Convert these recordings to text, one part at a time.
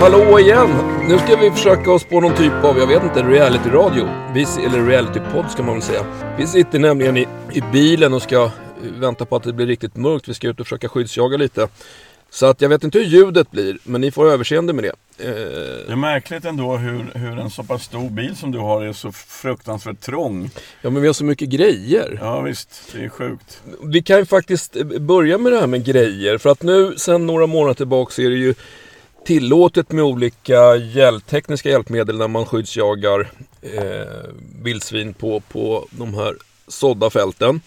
Hallå igen! Nu ska vi försöka oss på någon typ av, jag vet inte, reality-radio. Eller reality-podd ska man väl säga. Vi sitter nämligen i, i bilen och ska vänta på att det blir riktigt mörkt. Vi ska ut och försöka skyddsjaga lite. Så att jag vet inte hur ljudet blir, men ni får överseende med det. Eh... Det är märkligt ändå hur, hur en så pass stor bil som du har är så fruktansvärt trång. Ja, men vi har så mycket grejer. Ja, visst. Det är sjukt. Vi kan ju faktiskt börja med det här med grejer. För att nu, sen några månader tillbaka, så är det ju tillåtet med olika tekniska hjälpmedel när man skyddsjagar eh, vildsvin på, på de här sådda fälten.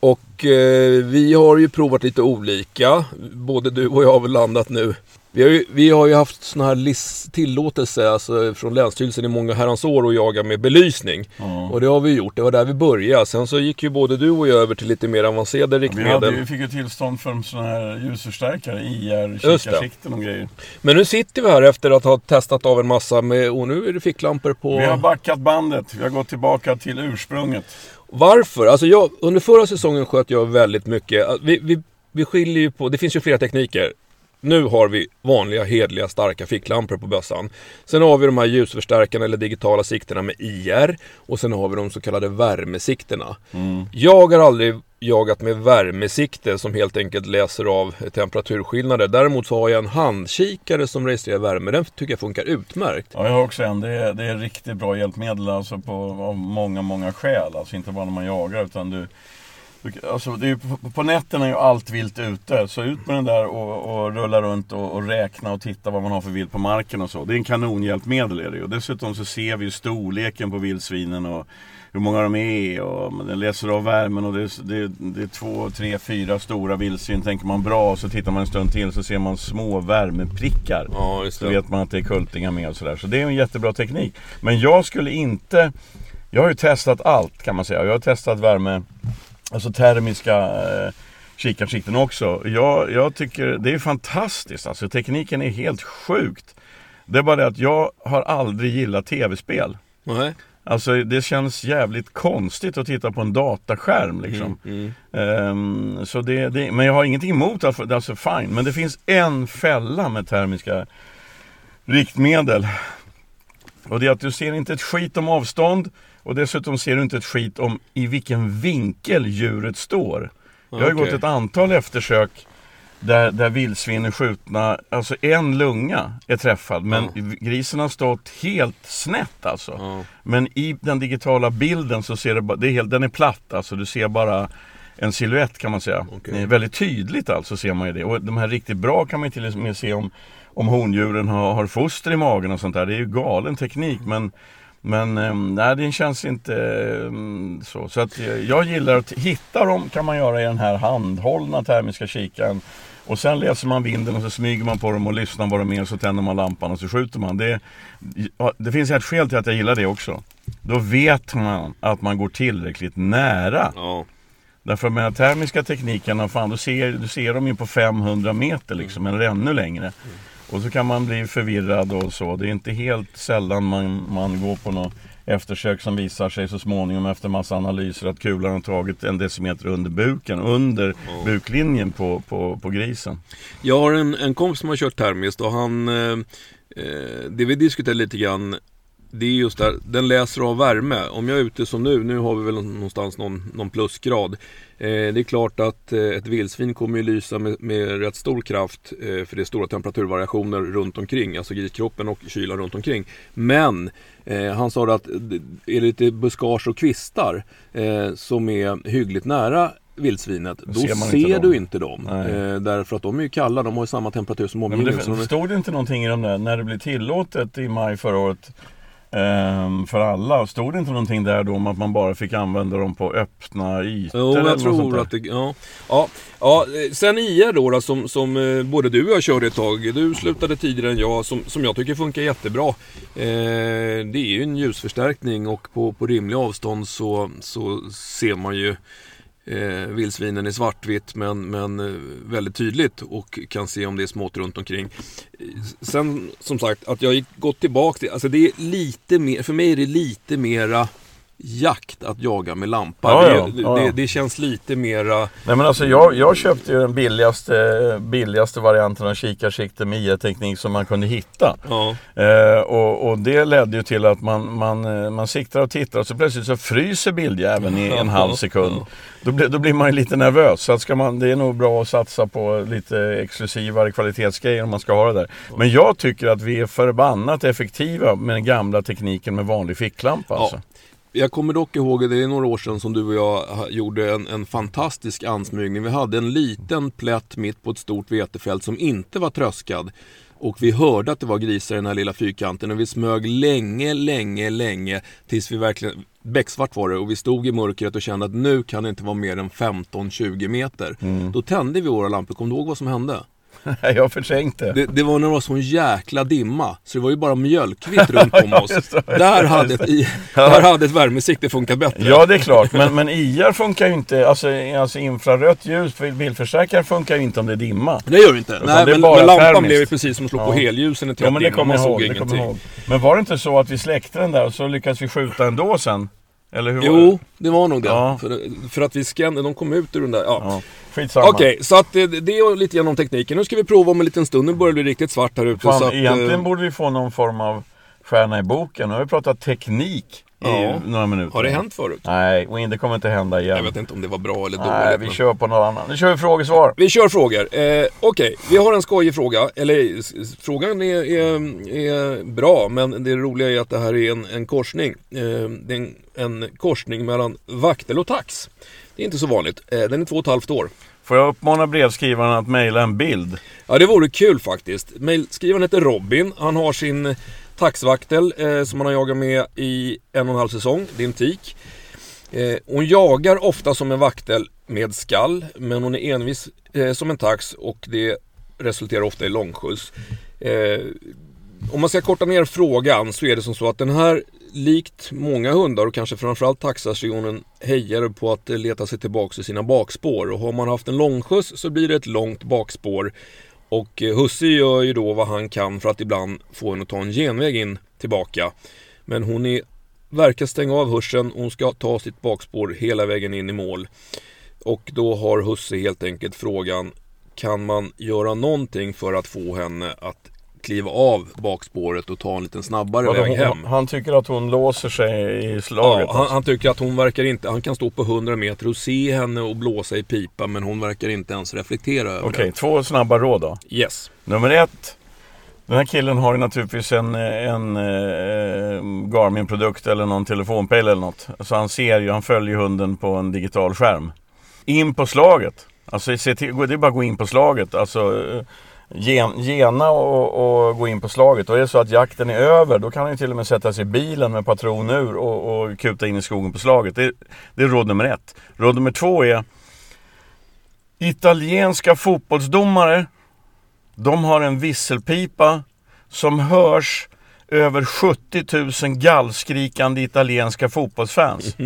Och eh, vi har ju provat lite olika. Både du och jag har väl landat nu. Vi har ju, vi har ju haft sån här tillåtelse alltså, från Länsstyrelsen i många herrans år att jaga med belysning. Mm. Och det har vi gjort. Det var där vi började. Sen så gick ju både du och jag över till lite mer avancerade riktmedel. Vi, hade, vi fick ju tillstånd för sådana här ljusförstärkare, IR, kikarsikten och grejer. Men nu sitter vi här efter att ha testat av en massa med, och nu är det ficklampor på... Vi har backat bandet. Vi har gått tillbaka till ursprunget. Varför? Alltså jag, under förra säsongen sköt jag väldigt mycket. Vi, vi, vi skiljer ju på, det finns ju flera tekniker. Nu har vi vanliga, hedliga, starka ficklampor på bössan. Sen har vi de här ljusförstärkarna eller digitala siktena med IR. Och sen har vi de så kallade värmesikterna. Mm. Jag har aldrig jagat med värmesikte som helt enkelt läser av temperaturskillnader. Däremot så har jag en handkikare som registrerar värme. Den tycker jag funkar utmärkt. Ja, jag har också en. Det är, det är riktigt bra hjälpmedel alltså på, av många, många skäl. Alltså inte bara när man jagar utan du Alltså, det är, på, på nätterna är ju allt vilt ute. Så ut med den där och, och rulla runt och, och, räkna och titta vad man har för vilt på marken och så. Det är en kanonhjälpmedel är det ju. Dessutom så ser vi ju storleken på vildsvinen och hur många de är och den läser av värmen och det är, det, det är två, tre, fyra stora vildsvin. Tänker man bra och så tittar man en stund till så ser man små värmeprickar. Ja. Så vet man att det är kultingar med och sådär. Så det är en jättebra teknik. Men jag skulle inte... Jag har ju testat allt kan man säga. Jag har testat värme, alltså termiska eh, kikarsikten också. Jag, jag tycker det är fantastiskt. Alltså tekniken är helt sjukt. Det är bara det att jag har aldrig gillat tv-spel. Nej. Alltså det känns jävligt konstigt att titta på en dataskärm liksom. Mm, mm. Um, så det, det, men jag har ingenting emot att, alltså fine. Men det finns en fälla med termiska riktmedel. Och det är att du ser inte ett skit om avstånd och dessutom ser du inte ett skit om i vilken vinkel djuret står. Jag har okay. gått ett antal eftersök där, där vildsvin är skjutna, alltså en lunga är träffad men mm. grisen har stått helt snett alltså. Mm. Men i den digitala bilden så ser det, det är helt, den är platt alltså, du ser bara en siluett kan man säga. Okay. Väldigt tydligt alltså ser man ju det. Och de här riktigt bra kan man till och med se om, om hondjuren har, har foster i magen och sånt där. Det är ju galen teknik men men ehm, nej, den känns inte um, så. Så att eh, jag gillar att hitta dem kan man göra i den här handhållna termiska kikaren. Och sen läser man vinden och så smyger man på dem och lyssnar vad de är och så tänder man lampan och så skjuter man. Det, det finns ett skäl till att jag gillar det också. Då vet man att man går tillräckligt nära. Ja. Därför med den termiska tekniken, fan, du, ser, du ser dem ju på 500 meter liksom, eller ännu längre. Och så kan man bli förvirrad och så. Det är inte helt sällan man, man går på något eftersök som visar sig så småningom efter massa analyser att kulan har tagit en decimeter under buken, under mm. buklinjen på, på, på grisen. Jag har en, en kompis som har kört termiskt och han, eh, eh det vi diskuterade lite grann det är just där, den läser av värme. Om jag är ute som nu, nu har vi väl någonstans någon, någon plusgrad. Eh, det är klart att eh, ett vildsvin kommer ju lysa med, med rätt stor kraft eh, för det är stora temperaturvariationer runt omkring, alltså griskroppen och kylan runt omkring. Men eh, han sa att är det lite buskage och kvistar eh, som är hyggligt nära vildsvinet, då ser, ser inte du inte dem. Eh, därför att de är ju kalla, de har ju samma temperatur som omgivningen. Men det, stod det inte någonting i dem där, när det blev tillåtet i maj förra året Ehm, för alla. Stod det inte någonting där då om att man bara fick använda dem på öppna ytor? Jo, jag tror att det, ja. ja. Ja, sen IR då, då som, som eh, både du och jag körde ett tag. Du slutade tidigare än jag, som, som jag tycker funkar jättebra. Eh, det är ju en ljusförstärkning och på, på rimliga avstånd så, så ser man ju eh, vildsvinen i svartvitt men, men eh, väldigt tydligt och kan se om det är smått runt omkring. Eh, sen som sagt att jag gick gått tillbaka till, alltså det är lite mer, för mig är det lite mera jakt att jaga med lampa. Ja, det, ja, det, ja. det känns lite mera... Nej men alltså jag, jag köpte ju den billigaste, billigaste varianten av kikarsikte med IA-teknik som man kunde hitta. Eh, och, och det ledde ju till att man, man, eh, man siktar och tittar och så plötsligt så fryser bildjäveln i en halv sekund. Då, blir- då blir man ju lite nervös. Så att ska man, det är nog bra att satsa på lite exklusivare kvalitetsgrejer om man ska ha det där. Men jag tycker att vi är förbannat effektiva med den gamla tekniken med vanlig ficklampa. Alltså. Jag kommer dock ihåg, det är några år sedan som du och jag gjorde en, en fantastisk ansmygning. Vi hade en liten plätt mitt på ett stort vetefält som inte var tröskad. Och vi hörde att det var grisar i den här lilla fyrkanten och vi smög länge, länge, länge tills vi verkligen, becksvart var det och vi stod i mörkret och kände att nu kan det inte vara mer än 15-20 meter. Då tände vi våra lampor, kom du ihåg vad som hände? jag har förträngt det. Det, det var när det var sån jäkla dimma, så det var ju bara mjölkvitt runt om oss. Där hade, ett, i- där hade ett värmesikte funkat bättre. Ja det är klart, men, men IR funkar ju inte, alltså, alltså infrarött ljus för bilförstärkare funkar ju inte om det är dimma. Det gör det inte. Utan Nej, det men, men lampan termiskt. blev ju precis som att slå på Ja. helljusen i Ja men det kommer jag ihåg, det kommer jag ingenting. ihåg. Men var det inte så att vi släckte den där och så lyckades vi skjuta ändå sen? Eller hur var Jo, det? det var nog det. Ja. För, för att vi skannade, de kom ut ur den där. Ja. Ja, skitsamma. Okej, så att det, det är lite grann om tekniken. Nu ska vi prova om en liten stund. Nu börjar det bli riktigt svart här ute. Fan, så att, egentligen eh, borde vi få någon form av stjärna i boken. Nu har vi pratat teknik Ja. några minuter. har det hänt förut? Nej, och det kommer inte hända igen. Jag vet inte om det var bra eller dåligt. Nej, vi men- kör på något annat. Nu kör vi frågesvar. Vi kör frågor. Eh, Okej, vi har en skojig fråga. Eller frågan är, är, är bra, men det roliga är att det här är en, en korsning. Eh, det är en, en korsning mellan vaktel och tax. Det är inte så vanligt. Eh, den är två och ett halvt år. Får jag uppmana brevskrivaren att mejla en bild? Ja, det vore kul faktiskt. Mailskrivaren heter Robin. Han har sin taxvaktel eh, som han har jagat med i en och en halv säsong. Det är en tik. Eh, hon jagar ofta som en vaktel med skall, men hon är envis eh, som en tax och det resulterar ofta i långskjuts. Eh, om man ska korta ner frågan så är det som så att den här, likt många hundar och kanske framförallt taxar, så är hon en hejare på att leta sig tillbaka i sina bakspår. Och har man haft en långskjuts så blir det ett långt bakspår. Och eh, husse gör ju då vad han kan för att ibland få henne att ta en genväg in tillbaka. Men hon är, verkar stänga av hörseln, och hon ska ta sitt bakspår hela vägen in i mål. Och då har husse helt enkelt frågan, kan man göra någonting för att få henne att kliva av bakspåret och ta en liten snabbare Vadå, väg hem? han tycker att hon låser sig i slaget. Ja, han, alltså. han tycker att hon verkar inte, han kan stå på 100 meter och se henne och blåsa i pipa men hon verkar inte ens reflektera över Okej, det. två snabba råd då. Yes. Nummer ett. Den här killen har ju naturligtvis en, en eh, Garmin-produkt eller någon telefonpejl eller något. Så han ser ju, han följer hunden på en digital skärm. In på slaget. Alltså se till, det är bara att gå in på slaget. Alltså eh, gen, gena och, och gå in på slaget. Och är det så att jakten är över då kan han ju till och med sätta sig i bilen med patron ur och, och kuta in i skogen på slaget. Det, det är råd nummer ett. Råd nummer två är Italienska fotbollsdomare de har en visselpipa som hörs över 70 000 gallskrikande italienska fotbollsfans.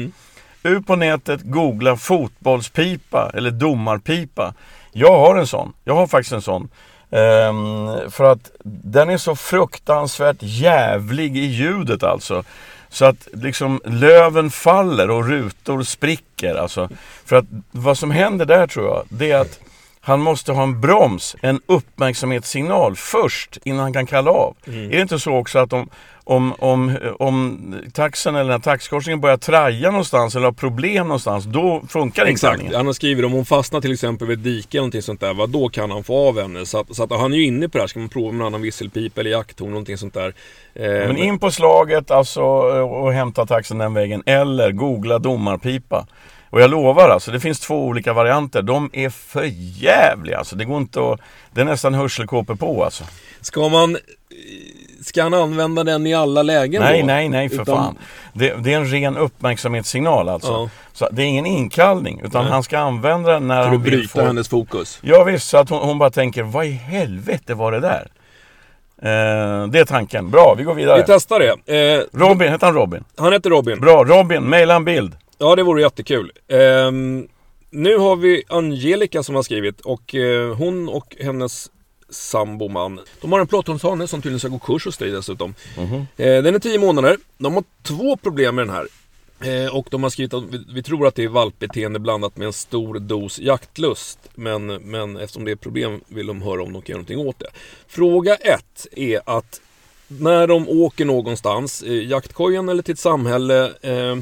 Ut på nätet, googla fotbollspipa eller domarpipa. Jag har en sån. Jag har faktiskt en sån. Um, för att den är så fruktansvärt jävlig i ljudet alltså. Så att liksom löven faller och rutor spricker. Alltså. För att vad som händer där tror jag, det är att han måste ha en broms, en uppmärksamhetssignal först innan han kan kalla av. Är det inte så också att om, om, om, om taxen eller taxkorsningen börjar traja någonstans eller har problem någonstans, då funkar Exakt. inkallningen. Han har skrivit om hon fastnar till exempel vid ett dike eller någonting sånt där. Va? Då kan han få av henne. Så, att, så att han är ju inne på det här. Ska man prova med en annan visselpipa eller jakttorn någonting sånt där. Eh, Men in på slaget alltså och hämta taxen den vägen eller googla domarpipa. Och jag lovar alltså, det finns två olika varianter. De är för jävliga alltså. Det går inte att... Det är nästan hörselkåpor på alltså. Ska man... Ska han använda den i alla lägen Nej, då? nej, nej för Utan- fan. Det, det är en ren uppmärksamhetssignal alltså. Ja. Så det är ingen inkallning, utan Nej. han ska använda den när För han att vill bryta få... hennes fokus. Ja visst, så att hon, hon bara tänker, vad i helvete var det där? Eh, det är tanken. Bra, vi går vidare. Vi testar det. Eh, Robin, heter han Robin? han heter Robin. Bra, Robin, mejla en bild. Ja, det vore jättekul. Ehm, nu har vi Angelica som har skrivit och eh, hon och hennes samboman. De har en plåthundshane som tydligen ska gå kurs hos dig dessutom. Mhm. Eh, den är 10 månader. De har två problem med den här. Eh, och de har skrivit att vi, vi, tror att det är valpbeteende blandat med en stor dos jaktlust. Men, men eftersom det är problem vill de höra om de kan göra någonting åt det. Fråga ett är att när de åker någonstans, i jaktkojan eller till ett samhälle, eh,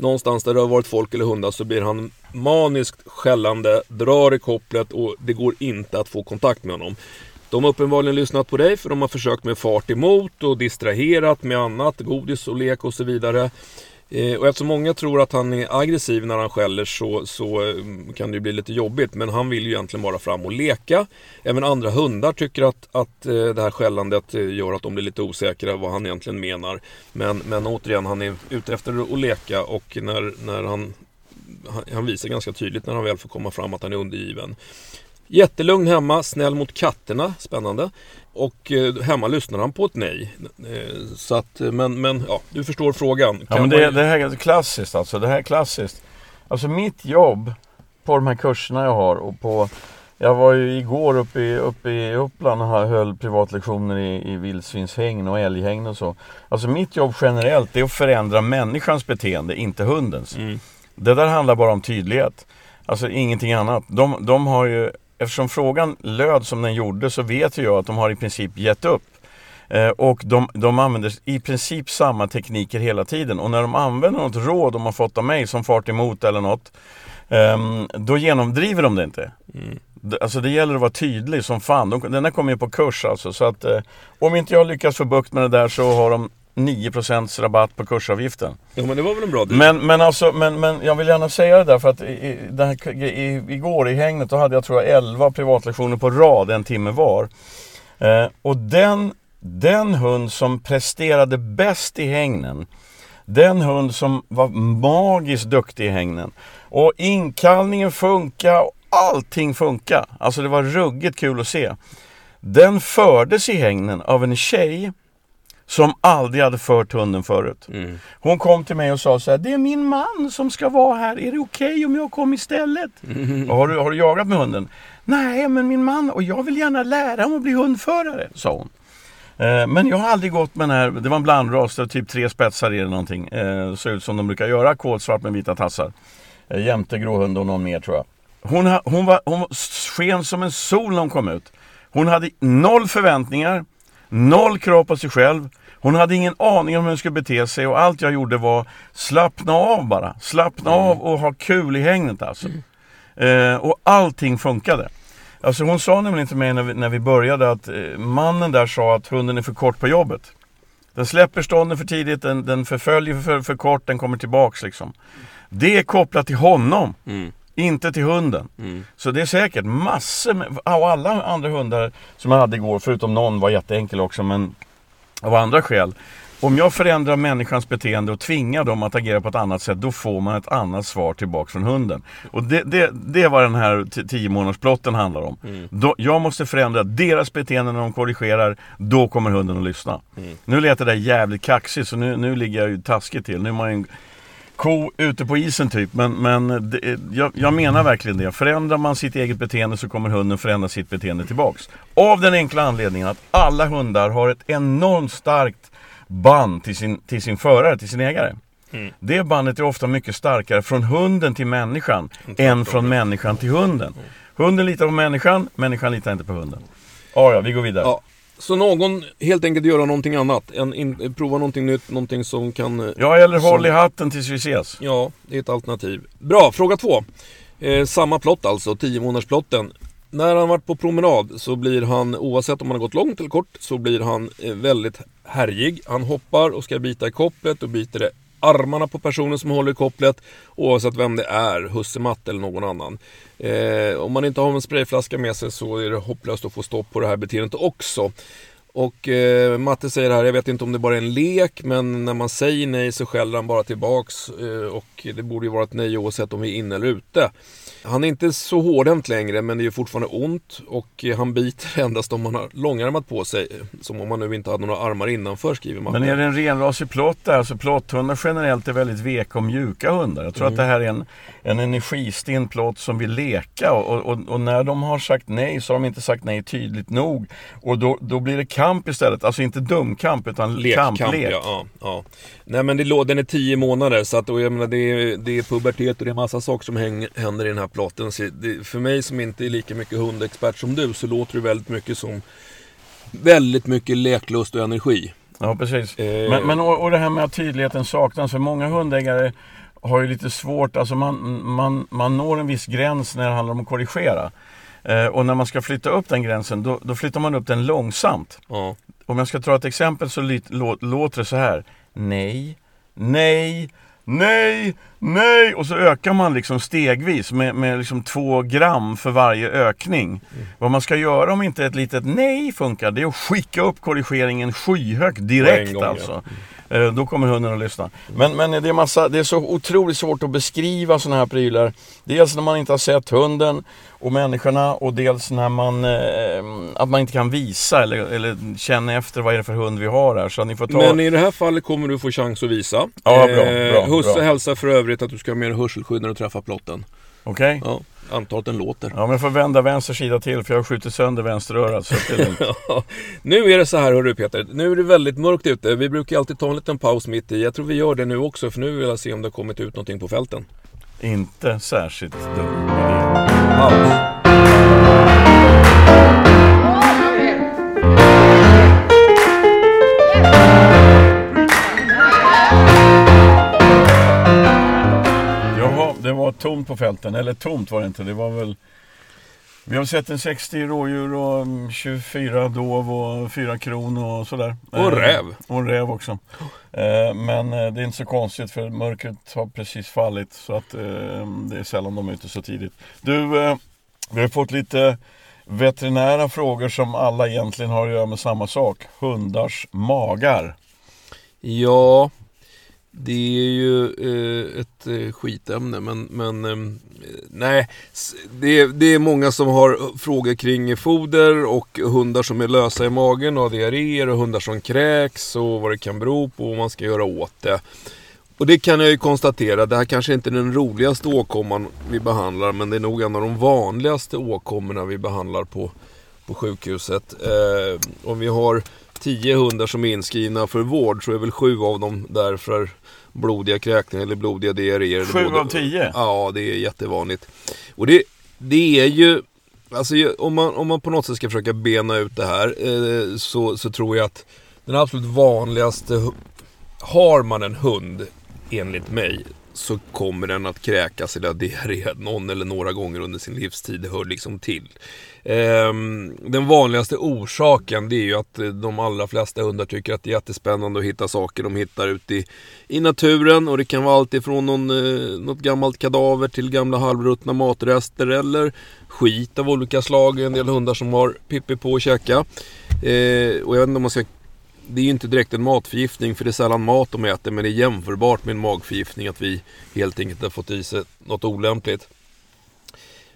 någonstans där det har varit folk eller hundar så blir han maniskt skällande, drar i kopplet och det går inte att få kontakt med honom. De har uppenbarligen lyssnat på dig för de har försökt med fart emot och distraherat med annat, godis och lek och så vidare. Eh, och eftersom många tror att han är aggressiv när han skäller så, så eh, kan det ju bli lite jobbigt. Men han vill ju egentligen bara fram och leka. Även andra hundar tycker att, att eh, det här skällandet gör att de blir lite osäkra vad han egentligen menar. Men, men återigen, han är ute efter att leka och när, när han, han visar ganska tydligt när han väl får komma fram att han är undergiven. Jättelugn hemma, snäll mot katterna, spännande. Och eh, hemma lyssnar han på ett nej. Eh, så att, men, men ja, du förstår frågan. Kan ja, men det, man... det här är klassiskt alltså. Det här är klassiskt. Alltså mitt jobb på de här kurserna jag har och på jag var ju igår uppe i, uppe i Uppland och höll privatlektioner i, i vildsvinshägn och älghägn och så. Alltså mitt jobb generellt är att förändra människans beteende, inte hundens. Mm. Det där handlar bara om tydlighet. Alltså ingenting annat. De, de har ju eftersom frågan löd som den gjorde så vet jag att de har i princip gett upp. Eh, och de, de använder i princip samma tekniker hela tiden. Och när de använder något råd de har fått av mig som fart emot eller något. Eh, då genomdriver de det inte. Mm. Alltså det gäller att vara tydlig som fan. De, den här kommer ju på kurs alltså. Så att eh, om inte jag lyckas få bukt med det där så har de 9% rabatt på kursavgiften. Ja men det var väl en bra deal? Men, men, alltså, men, men jag vill gärna säga det där för att i, i, i, igår i hängnet då hade jag tror jag 11 privatlektioner på rad, en timme var. Eh, och den, den hund som presterade bäst i hängnen, den hund som var magiskt duktig i hängnen. Och inkallningen funkar och allting funkar. Alltså det var ruggigt kul att se. Den fördes i hängnen av en tjej som aldrig hade fört hunden förut. Mm. Hon kom till mig och sa så här, det är min man som ska vara här, är det okej okay om jag kommer istället? Mm. Har, du, har du jagat med hunden? Nej, men min man och jag vill gärna lära honom att bli hundförare, sa hon. Eh, men jag har aldrig gått med den här, det var en blandras, det var typ tre spetsar i eller någonting. Eh, såg ut som de brukar göra, kolsvart med vita tassar. Eh, jämte gråhund och någon mer tror jag. Hon, hon, var, hon sken som en sol när hon kom ut. Hon hade noll förväntningar, noll krav på sig själv. Hon hade ingen aning om hur hon skulle bete sig och allt jag gjorde var slappna av bara. Slappna mm. av och ha kul i hängnet alltså. Mm. Eh, och allting funkade. Alltså hon sa nämligen till mig när vi, när vi började att eh, mannen där sa att hunden är för kort på jobbet. Den släpper stånden för tidigt, den, den förföljer för, för kort, den kommer tillbaks liksom. Det är kopplat till honom. Mm. Inte till hunden. Mm. Så det är säkert massor med, och alla andra hundar som jag hade igår, förutom någon var jätteenkel också, men av andra skäl. Om jag förändrar människans beteende och tvingar dem att agera på ett annat sätt, då får man ett annat svar tillbaka från hunden. Och det, det, det är vad den här 10 månadersplotten handlar om. Mm. Då, jag måste förändra deras beteende när de korrigerar, då kommer hunden att lyssna. Mm. Nu lät det där jävligt kaxigt, så nu, nu ligger jag ju taskigt till. Nu är man en ko ute på isen typ. Men, men det, jag, jag, menar verkligen det. Förändrar man sitt eget beteende så kommer hunden förändra sitt beteende tillbaks. Av den enkla anledningen att alla hundar har ett enormt starkt band till sin, till sin förare, till sin ägare. Mm. Det bandet är ofta mycket starkare från hunden till människan än från människan till hunden. Hunden litar på människan, människan litar inte på hunden. Ja, ja, vi går vidare. Ja. Så någon helt enkelt göra någonting annat, en, in, prova någonting nytt, någonting som kan... Eh, ja, eller håll i hatten tills vi ses. Ja, det är ett alternativ. Bra, fråga två. Eh, samma plott alltså, 10 månadersplotten. När han varit på promenad så blir han, oavsett om han har gått långt eller kort, så blir han eh, väldigt härjig. Han hoppar och ska bita i kopplet och biter det armarna på personen som håller i kopplet oavsett vem det är, husse Matte eller någon annan. Eh, om man inte har en sprayflaska med sig så är det hopplöst att få stopp på det här beteendet också. Och eh, Matte säger här, jag vet inte om det bara är en lek, men när man säger nej så skäller han bara tillbaks. Eh, och det borde ju vara ett nej oavsett om vi är inne eller ute. Han är inte så hårdhänt längre men det gör fortfarande ont och han biter endast om man har långärmat på sig. Som om man nu inte hade några armar innanför skriver man. Men är det en renrasig plott där? Alltså plotthundar generellt är väldigt veka och mjuka hundar. Jag tror mm. att det här är en, en energistinn plott som vill leka och, och, och, när de har sagt nej så har de inte sagt nej tydligt nog. Och då, då blir det kamp istället. Alltså inte dumkamp utan Lekkamp, kamplek. ja, ja, ja. Nej men det, lå- den är 10 månader så att, och jag menar, det, är, det är pubertet och det är massa saker som häng, händer i den här plotten. Det, för mig som inte är lika mycket hundexpert som du så låter det väldigt mycket som väldigt mycket leklust och energi. Ja, precis. Eh. Men, men och, och det här med att tydligheten saknas. För många hundägare har ju lite svårt, alltså man, man, man når en viss gräns när det handlar om att korrigera. Eh, och när man ska flytta upp den gränsen, då, då flyttar man upp den långsamt. Ja. Om jag ska ta ett exempel så låter det så här. Nej, nej, nej, nej. Och så ökar man liksom stegvis med, med liksom två gram för varje ökning. Vad man ska göra om inte ett litet nej funkar, det är att skicka upp korrigeringen skyhögt direkt gång, ja. alltså. Eh, Då kommer hunden att lyssna. Men, men det, är massa, det är så otroligt svårt att beskriva sådana här prylar. Dels när man inte har sett hunden och människorna och dels när man, eh, att man inte kan visa eller, eller känna efter vad är det för hund vi har här. Så ni får ta... Men i det här fallet kommer du få chans att visa. Ja, bra, bra, Husse bra. hälsar för övrigt att du ska ha mer hörselskydd när du träffar plotten. Okej? Ja, antar att den låter. Ja, men jag får vända vänster sida till för jag har skjutit sönder vänsterörat. Så det. Ja, nu är det så här hörru Peter, nu är det väldigt mörkt ute. Vi brukar alltid ta en liten paus mitt i. Jag tror vi gör det nu också för nu vill jag se om det har kommit ut någonting på fälten. inte särskilt dum idé. Paus. Det var tomt på fälten. Eller tomt var det inte. Det var väl... Vi har sett en 60 rådjur och mm, 24 dov och 4 kron och sådär. Och en räv. Och en räv också. Eh, Men eh, det är inte så konstigt för mörkret har precis fallit så att eh, det är sällan de är ute så tidigt. Du, eh, vi har fått lite veterinära frågor som alla egentligen har att göra med samma sak. Hundars magar. Ja, det är ju eh, ett eh, skitämne men, men eh, nej. Det är, det är många som har eh, frågor kring foder och hundar som är lösa i magen och har diarréer och hundar som kräks och vad det kan bero på och vad man ska göra åt det. Och det kan jag ju konstatera, det här kanske inte är den roligaste åkomman vi behandlar men det är nog en av de vanligaste åkommorna vi behandlar på, på sjukhuset. Eh, om vi har tio hundar som är inskrivna för vård så är väl sju av dem där för blodiga kräkningar eller blodiga diarréer. Sju av tio? Ja, det är jättevanligt. Och det, det är ju, alltså om man, om man på något sätt ska försöka bena ut det här eh, så, så tror jag att den absolut vanligaste, har man en hund enligt mig så kommer den att kräkas eller diarré någon eller några gånger under sin livstid. Det hör liksom till. Ehm, den vanligaste orsaken det är ju att eh, de allra flesta hundar tycker att det är jättespännande att hitta saker de hittar ute i, i naturen. Och det kan vara allt ifrån någon, eh, något gammalt kadaver till gamla halvruttna matrester eller skit av olika slag. En del hundar som har pippi på att käka. Eh, och jag vet inte om man ska det är ju inte direkt en matförgiftning för det är sällan mat de äter men det är jämförbart med en magförgiftning att vi helt enkelt har fått i sig något olämpligt.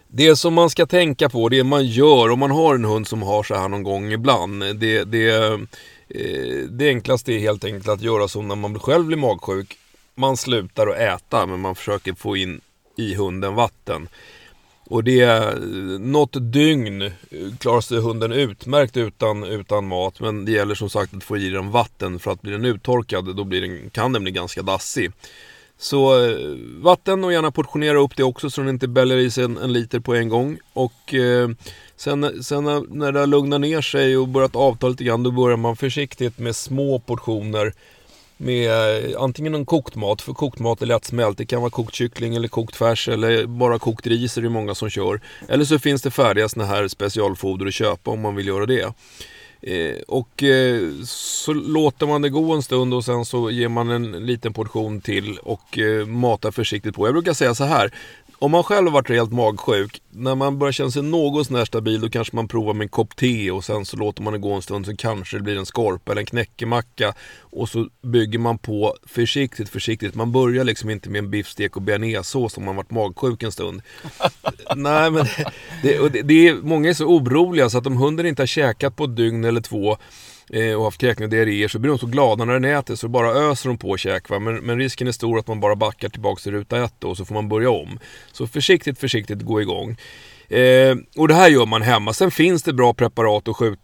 Det som man ska tänka på, det man gör om man har en hund som har så här någon gång ibland. Det, det, eh, det enklaste är helt enkelt att göra som när man själv blir magsjuk. Man slutar att äta men man försöker få in i hunden vatten. Och det är något dygn klarar sig hunden utmärkt utan, utan mat. Men det gäller som sagt att få i den vatten för att blir den uttorkad då blir den, kan den bli ganska dassig. Så eh, vatten och gärna portionera upp det också så den inte bäller i sig en, en liter på en gång. Och eh, sen, sen när, när det har lugnat ner sig och börjat avta lite grann då börjar man försiktigt med små portioner med eh, antingen en kokt mat, för kokt mat är lättsmält. Det kan vara kokt kyckling eller kokt färs eller bara kokt ris är det många som kör. Eller så finns det färdiga sådana här specialfoder att köpa om man vill göra det. Eh, och eh, så låter man det gå en stund och sen så ger man en liten portion till och eh, matar försiktigt på. Jag brukar säga så här. Om man själv har varit rejält magsjuk, när man börjar känna sig något sånär stabil då kanske man provar med en kopp te och sen så låter man det gå en stund så kanske det blir en skorpa eller en knäckemacka och så bygger man på försiktigt, försiktigt. Man börjar liksom inte med en biffstek och bearnaisesås om man varit magsjuk en stund. Nej men det, det, det är, många är så oroliga så att om hunden inte har käkat på ett dygn eller två eh, och haft kräkningar och diarréer så blir de så glada när den äter så bara öser de på käk. Va? Men, men risken är stor att man bara backar tillbaka till ruta ett då, och så får man börja om. Så försiktigt, försiktigt gå igång. Eh, och det här gör man hemma. Sen finns det bra preparat att, skjut,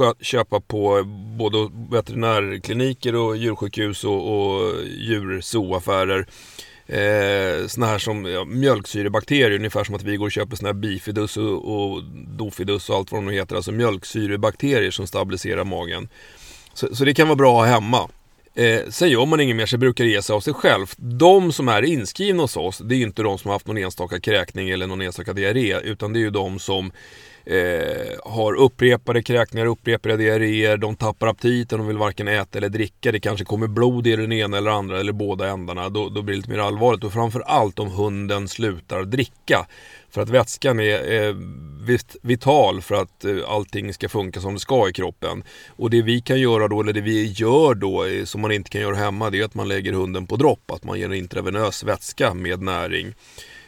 att köpa på både veterinärkliniker och djursjukhus och, och djurzooaffärer. Eh, såna här som ja, mjölksyrebakterier, ungefär som att vi går och köper såna här bifidus och, och dofidus och allt vad de nu heter. Alltså mjölksyrebakterier som stabiliserar magen. Så, så det kan vara bra att ha hemma. Eh, sen gör man inget mer så brukar det ge sig av sig själv. De som är inskrivna hos oss, det är ju inte de som har haft någon enstaka kräkning eller någon enstaka diarré. Utan det är ju de som eh, har upprepade kräkningar, upprepade diarréer, de tappar aptiten, de vill varken äta eller dricka. Det kanske kommer blod i den ena eller andra eller båda ändarna. Då, då blir det lite mer allvarligt. Och framförallt om hunden slutar dricka. För att vätskan är, är vital för att eh, allting ska funka som det ska i kroppen. Och det vi kan göra då, eller det vi gör då, eh, som man inte kan göra hemma, det är att man lägger hunden på dropp. Att man ger en intravenös vätska med näring.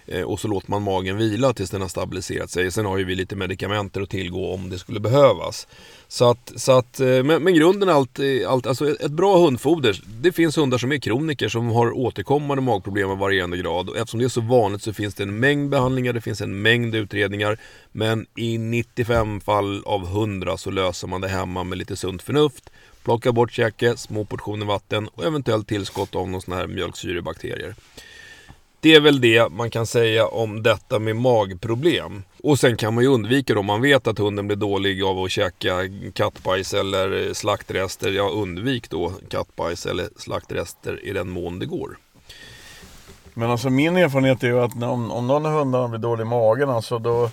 Eh, och så låter man magen vila tills den har stabiliserat sig. Sen har ju vi lite medikamenter att tillgå om det skulle behövas. Så att, så att eh, men, men grunden är allt, eh, allt, alltså ett bra hundfoder. Det finns hundar som är kroniker som har återkommande magproblem av varierande grad. Och eftersom det är så vanligt så finns det en mängd behandlingar, det finns en mängd utredningar. Men i 95 fall av 100 så löser man det hemma med lite sunt förnuft. Plocka bort käke, små portioner vatten och eventuellt tillskott av någon sån här mjölksyrebakterier. Det är väl det man kan säga om detta med magproblem. Och sen kan man ju undvika det om man vet att hunden blir dålig av att käka kattbajs eller slaktrester. Ja, undvik då kattbajs eller slaktrester i den mån det går. Men alltså min erfarenhet är ju att om, om någon av hundarna blir dålig i magen, alltså då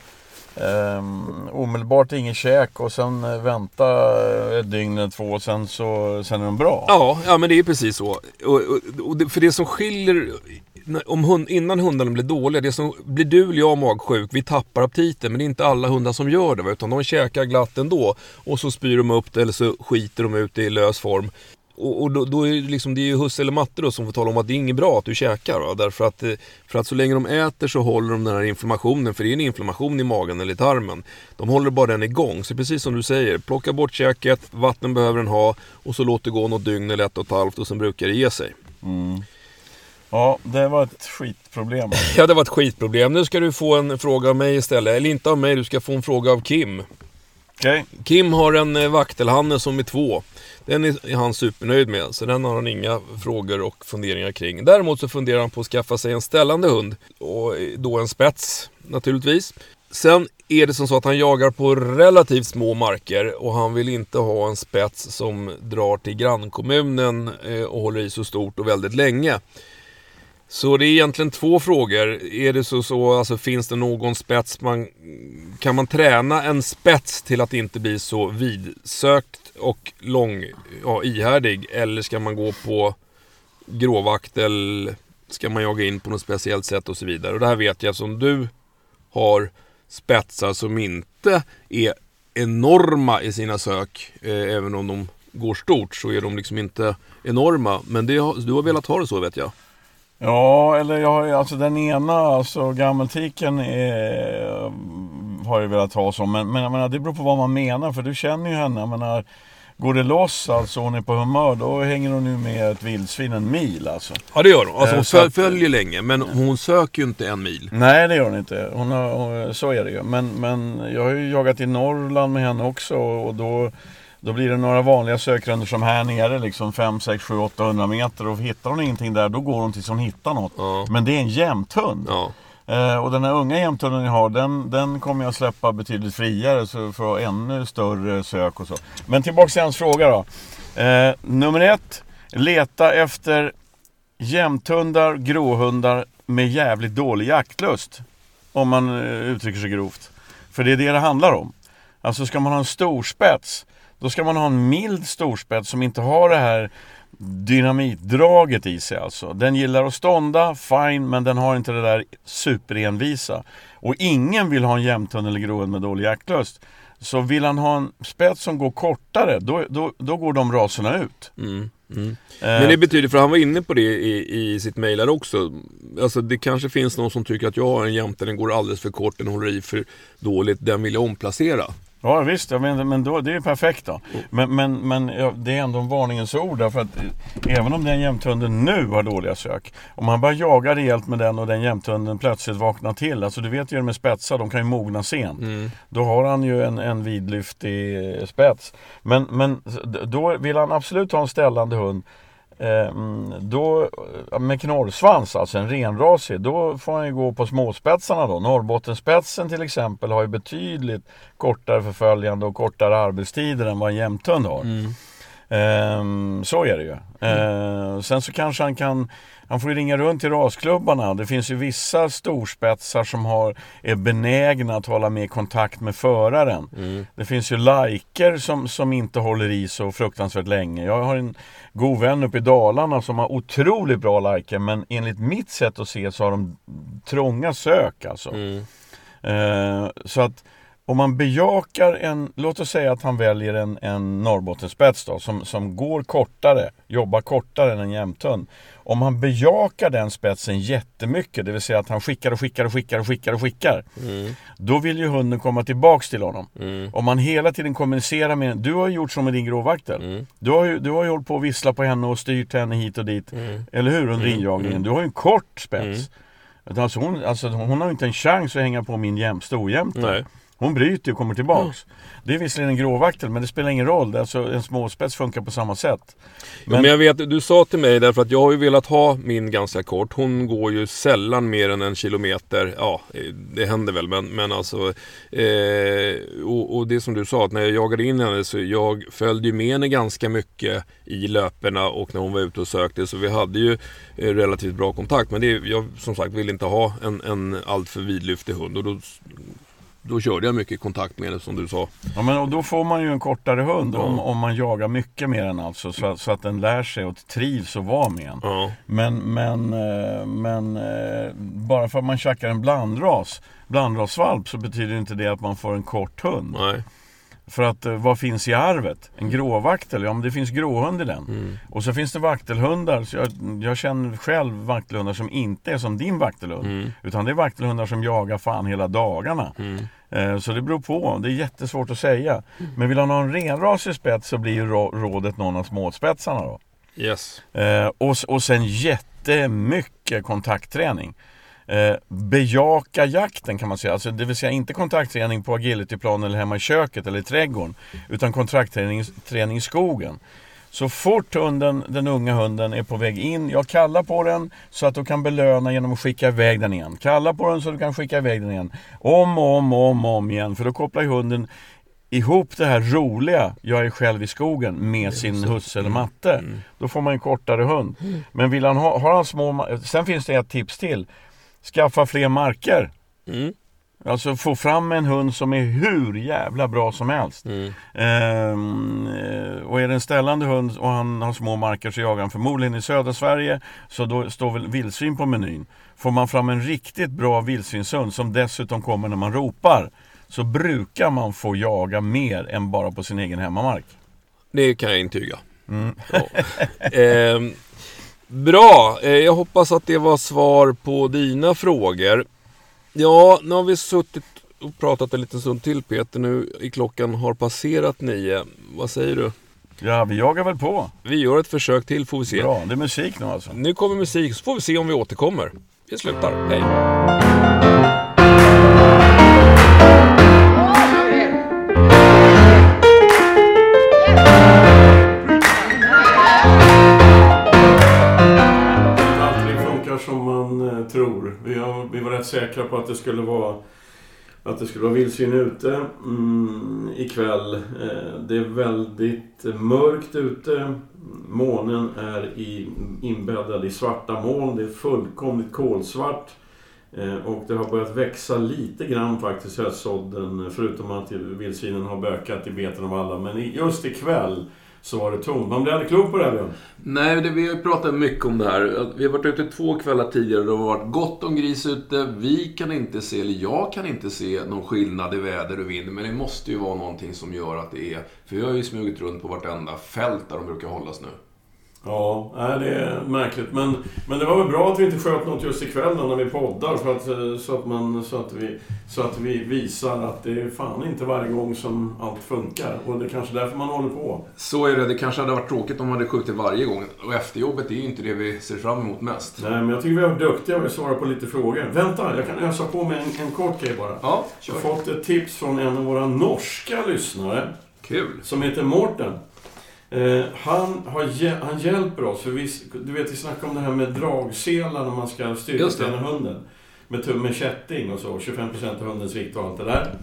Um, omedelbart ingen käk och sen uh, vänta ett dygn eller två och sen, så, sen är de bra. Ja, ja men det är precis så. Och, och, och det, för det som skiljer om hund, innan hundarna blir dåliga, det som blir du eller jag magsjuk, vi tappar aptiten. Men det är inte alla hundar som gör det. Utan de käkar glatt ändå. Och så spyr de upp det eller så skiter de ut det i lös form. Och, och då, då, är det, liksom, det är ju husse eller matte då som får tala om att det är inget bra att du käkar. Va? Därför att, eh, för att så länge de äter så håller de den här inflammationen, för det är en inflammation i magen eller i tarmen. De håller bara den igång. Så precis som du säger, plocka bort käket, vatten behöver den ha och så låt det gå något dygn eller ett och ett halvt och sen brukar det ge sig. Mm. Ja, det var ett skitproblem. ja, det var ett skitproblem. Nu ska du få en fråga av mig istället. Eller inte av mig, du ska få en fråga av Kim. Okay. Kim har en eh, vaktelhanne som är två. Den är han supernöjd med, så den har han inga frågor och funderingar kring. Däremot så funderar han på att skaffa sig en ställande hund. Och då en spets, naturligtvis. Sen är det som så att han jagar på relativt små marker och han vill inte ha en spets som drar till grannkommunen eh, och håller i så stort och väldigt länge. Så det är egentligen två frågor. Är det så, så alltså, finns det någon spets man... Kan man träna en spets till att inte bli så vidsökt och lång, ja, ihärdig? Eller ska man gå på gråvaktel? Ska man jaga in på något speciellt sätt och så vidare? Och det här vet jag som du har spetsar som inte är enorma i sina sök. Eh, även om de går stort så är de liksom inte enorma. Men det, du har velat ha det så vet jag. Ja, eller jag alltså den ena, alltså gammeltiken är, har jag velat ha så. Men, men jag menar, det beror på vad man menar, för du känner ju henne. Jag menar, går det loss, alltså hon är på humör, då hänger hon ju med ett vildsvin en mil alltså. Ja, det gör hon. Alltså hon äh, följer länge, men hon söker ju inte en mil. Nej, det gör hon inte. Hon har, så är det ju. Men, men jag har ju jagat i Norrland med henne också och då då blir det några vanliga sökränder som här nere, liksom 5, 6, 7, 800 meter. Och hittar hon ingenting där, då går hon tills hon hittar något. Ja. Men det är en jämthund. Ja. Eh, och den här unga jämthunden jag har, den, den kommer jag släppa betydligt friare så för att ännu större sök och så. Men tillbaka till hans fråga då. Eh, nummer ett, leta efter jämthundar, gråhundar med jävligt dålig jaktlust. Om man eh, uttrycker sig grovt. För det är det det handlar om. Alltså ska man ha en storspets då ska man ha en mild storspets som inte har det här dynamitdraget i sig alltså. Den gillar att stånda, fine, men den har inte det där superenvisa. Och ingen vill ha en jämthund eller gråhund med dålig jaktlust. Så vill han ha en spets som går kortare, då, då, då går de raserna ut. Mm, mm. Eh. Men det betyder, för han var inne på det i, i sitt mejl också. Alltså det kanske finns någon som tycker att jag har en jämte, den går alldeles för kort, den håller i för dåligt, den vill jag omplacera. Ja visst, ja, men, men då, det är ju perfekt då. Men, men, men ja, det är ändå en varningens ord därför att eh, även om den jämthunden nu har dåliga sök. Om man bara jagar rejält med den och den jämthunden plötsligt vaknar till. Alltså du vet ju med spetsar, de kan ju mogna sent. Mm. Då har han ju en, en vidlyftig eh, spets. Men, men då vill han absolut ha en ställande hund. Eh, då, med knorrsvans, alltså en renrasig, då får han ju gå på småspetsarna då. Norrbottenspetsen till exempel har ju betydligt kortare förföljande och kortare arbetstider än vad en jämthund har. Mm. Ehm, så är det ju. Ehm, sen så kanske han kan han får ringa runt till rasklubbarna. Det finns ju vissa storspetsar som har, är benägna att hålla med kontakt med föraren. Mm. Det finns ju liker som, som inte håller i så fruktansvärt länge. Jag har en god vän uppe i Dalarna som har otroligt bra liker men enligt mitt sätt att se så har de trånga sök alltså. Mm. Eh, så att om man bejakar en, låt oss säga att han väljer en, en Norrbottenspets då, som, som går kortare, jobbar kortare än en jämthund. Om han bejakar den spetsen jättemycket, det vill säga att han skickar och skickar och skickar och skickar och skickar. Mm. Då vill ju hunden komma tillbaks till honom. Mm. Om man hela tiden kommunicerar med Du har ju gjort som med din gråvaktel. Mm. Du, har ju, du har ju hållit på att vissla på henne och styrt henne hit och dit. Mm. Eller hur? Under Mm. injagningen. Mm. Du har ju en kort spets. Alltså hon, alltså hon har ju inte en chans att hänga på min jäm, storjämte. Hon bryter och kommer tillbaks. Det är visserligen en gråvaktel men det spelar ingen roll. Det är Alltså, en småspets funkar på samma sätt. Men, men jag vet, du sa till mig därför att jag har ju velat ha min ganska kort. Hon går ju sällan mer än en kilometer. Ja, det händer väl men, men alltså. Eh, och, och det som du sa att när jag jagade in henne så jag följde ju med henne ganska mycket i löperna och när hon var ute och sökte. Så vi hade ju eh, relativt bra kontakt. Men det, jag som sagt vill inte ha en, en alltför vidlyftig hund. Och då, då körde jag mycket kontakt med henne som du sa. Ja, men, och då får man ju en kortare hund Ja. om, om man jagar mycket med den alltså. Så, att- så att den lär sig och trivs att vara med en. Ja. Men, men, eh, men eh, bara för att man tjackar en blandras, blandrasvalp så betyder inte det att man får en kort hund. Nej. För att eh, vad finns i arvet? En gråvaktel? Ja men det finns gråhund i den. Mm. Och så finns det vaktelhundar. Så jag, jag känner själv vaktelhundar som inte är som din vaktelhund. Mm. Utan det är vaktelhundar som jagar fan hela dagarna. Mm. Eh, Så det beror på, det är jättesvårt att säga. Men vill han ha en renrasig spets så blir ju rå- rådet någon av småspetsarna då. Yes. Eh, och, och sen jättemycket kontaktträning. Eh, bejaka jakten kan man säga, alltså, det vill säga inte kontaktträning på agilityplan eller hemma i köket eller i trädgården. Utan kontaktträning träning i skogen. Så fort hunden, den unga hunden är på väg in, jag kallar på den så att du kan belöna genom att skicka iväg den igen. Kalla på den så att du kan skicka iväg den igen. Om och om och om, om igen. För då kopplar hunden ihop det här roliga, jag är själv i skogen, med sin husse eller matte. Mm. Då får man en kortare hund. Men vill han ha, har han små, sen finns det ett tips till. Skaffa fler marker. Mm. Alltså få fram en hund som är hur jävla bra som helst. Mm. Ehm, eh, och är det en ställande hund och han har små marker så jagar han förmodligen i södra Sverige. Så då står väl vildsvin på menyn. Får man fram en riktigt bra vildsvinshund som dessutom kommer när man ropar. Så brukar man få jaga mer än bara på sin egen hemmamark. Det kan jag intyga. Mm. Ja. Ehm, bra, eh, jag hoppas att det var svar på dina frågor. Ja, nu har vi suttit och pratat en liten stund till Peter. Nu i klockan har passerat nio. Vad säger du? Ja, vi jagar väl på. Vi gör ett försök till får vi se. Bra, det är musik nu alltså. Nu kommer musik så får vi se om vi återkommer. Vi slutar. Hej! Säkra på att det skulle vara att det skulle vara vildsvin ute mm, ikväll. Eh, det är väldigt mörkt ute. Månen är i, inbäddad i svarta moln. Det är fullkomligt kolsvart. Eh, och det har börjat växa lite grann faktiskt höstsådden. Förutom att vildsvinen har bökat i beten av alla. Men just ikväll så var det tomt. Man blir aldrig klok på det här Björn. Nej, det, vi har ju pratat mycket om det här. Vi har varit ute två kvällar tidigare och det har varit gott om gris ute. Vi kan inte se, eller jag kan inte se någon skillnad i väder och vind. Men det måste ju vara någonting som gör att det är... För vi har ju smugit runt på vartenda fält där de brukar hållas nu. Ja, nej, det är märkligt. Men, men det var väl bra att vi inte sköt något just ikväll då när vi poddar. För att, eh, så, att man, så, att vi, så att vi visar att det är fan inte varje gång som allt funkar. Och det är kanske därför man håller på. Så är det. Det kanske hade varit tråkigt om man hade skjutit varje gång. Och efterjobbet är ju inte det vi ser fram emot mest. Nej, men jag tycker vi varit duktiga och svarat på lite frågor. Vänta, jag kan ösa på med en, en kort grej bara. Ja, Jag har fått ett tips från en av våra norska lyssnare. Kul. Som heter Mårten. Eh, han, har, han hjälper oss, för vi, du vet vi snackade om det här med dragselar när man ska styrketräna hunden. Med, tum- med kätting och så, 25% av hundens vikt och allt det där.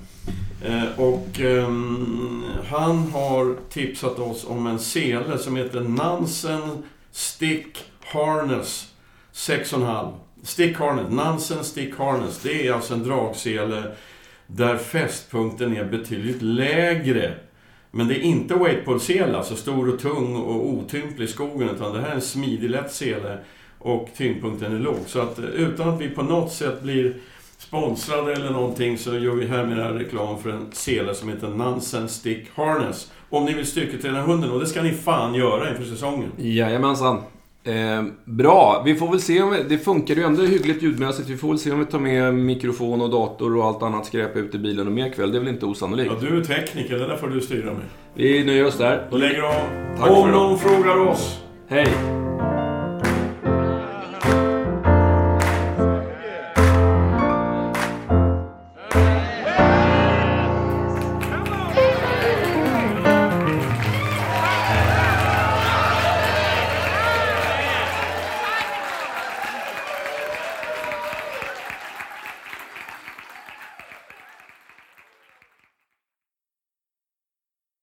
Eh, och ehm, han har tipsat oss om en sele som heter Nansen Stick Harness 6,5. Stick Harness, Nansen Stick Harness. Det är alltså en dragsele där fästpunkten är betydligt lägre. Men det är inte weightpull-sele, alltså stor och tung och otymplig i skogen, utan det här är en smidig, lätt sele och tyngdpunkten är låg. Så att eh, utan att vi på något sätt blir sponsrade eller någonting så gör vi härmed reklam för en sele som heter Nansen Stick Harness. Om ni vill styrketräna hunden, och det ska ni fan göra inför säsongen. Jajamensan. Eh, bra, vi får väl se om vi, Det funkar ju ändå hyggligt ljudmässigt. Vi får väl se om vi tar med mikrofon och dator och allt annat skräp ut i bilen och mer kväll. Det är väl inte osannolikt. Ja, du är tekniker, det där får du styra med. Vi nöjer oss där. Då lägger av. Tack Om någon frågar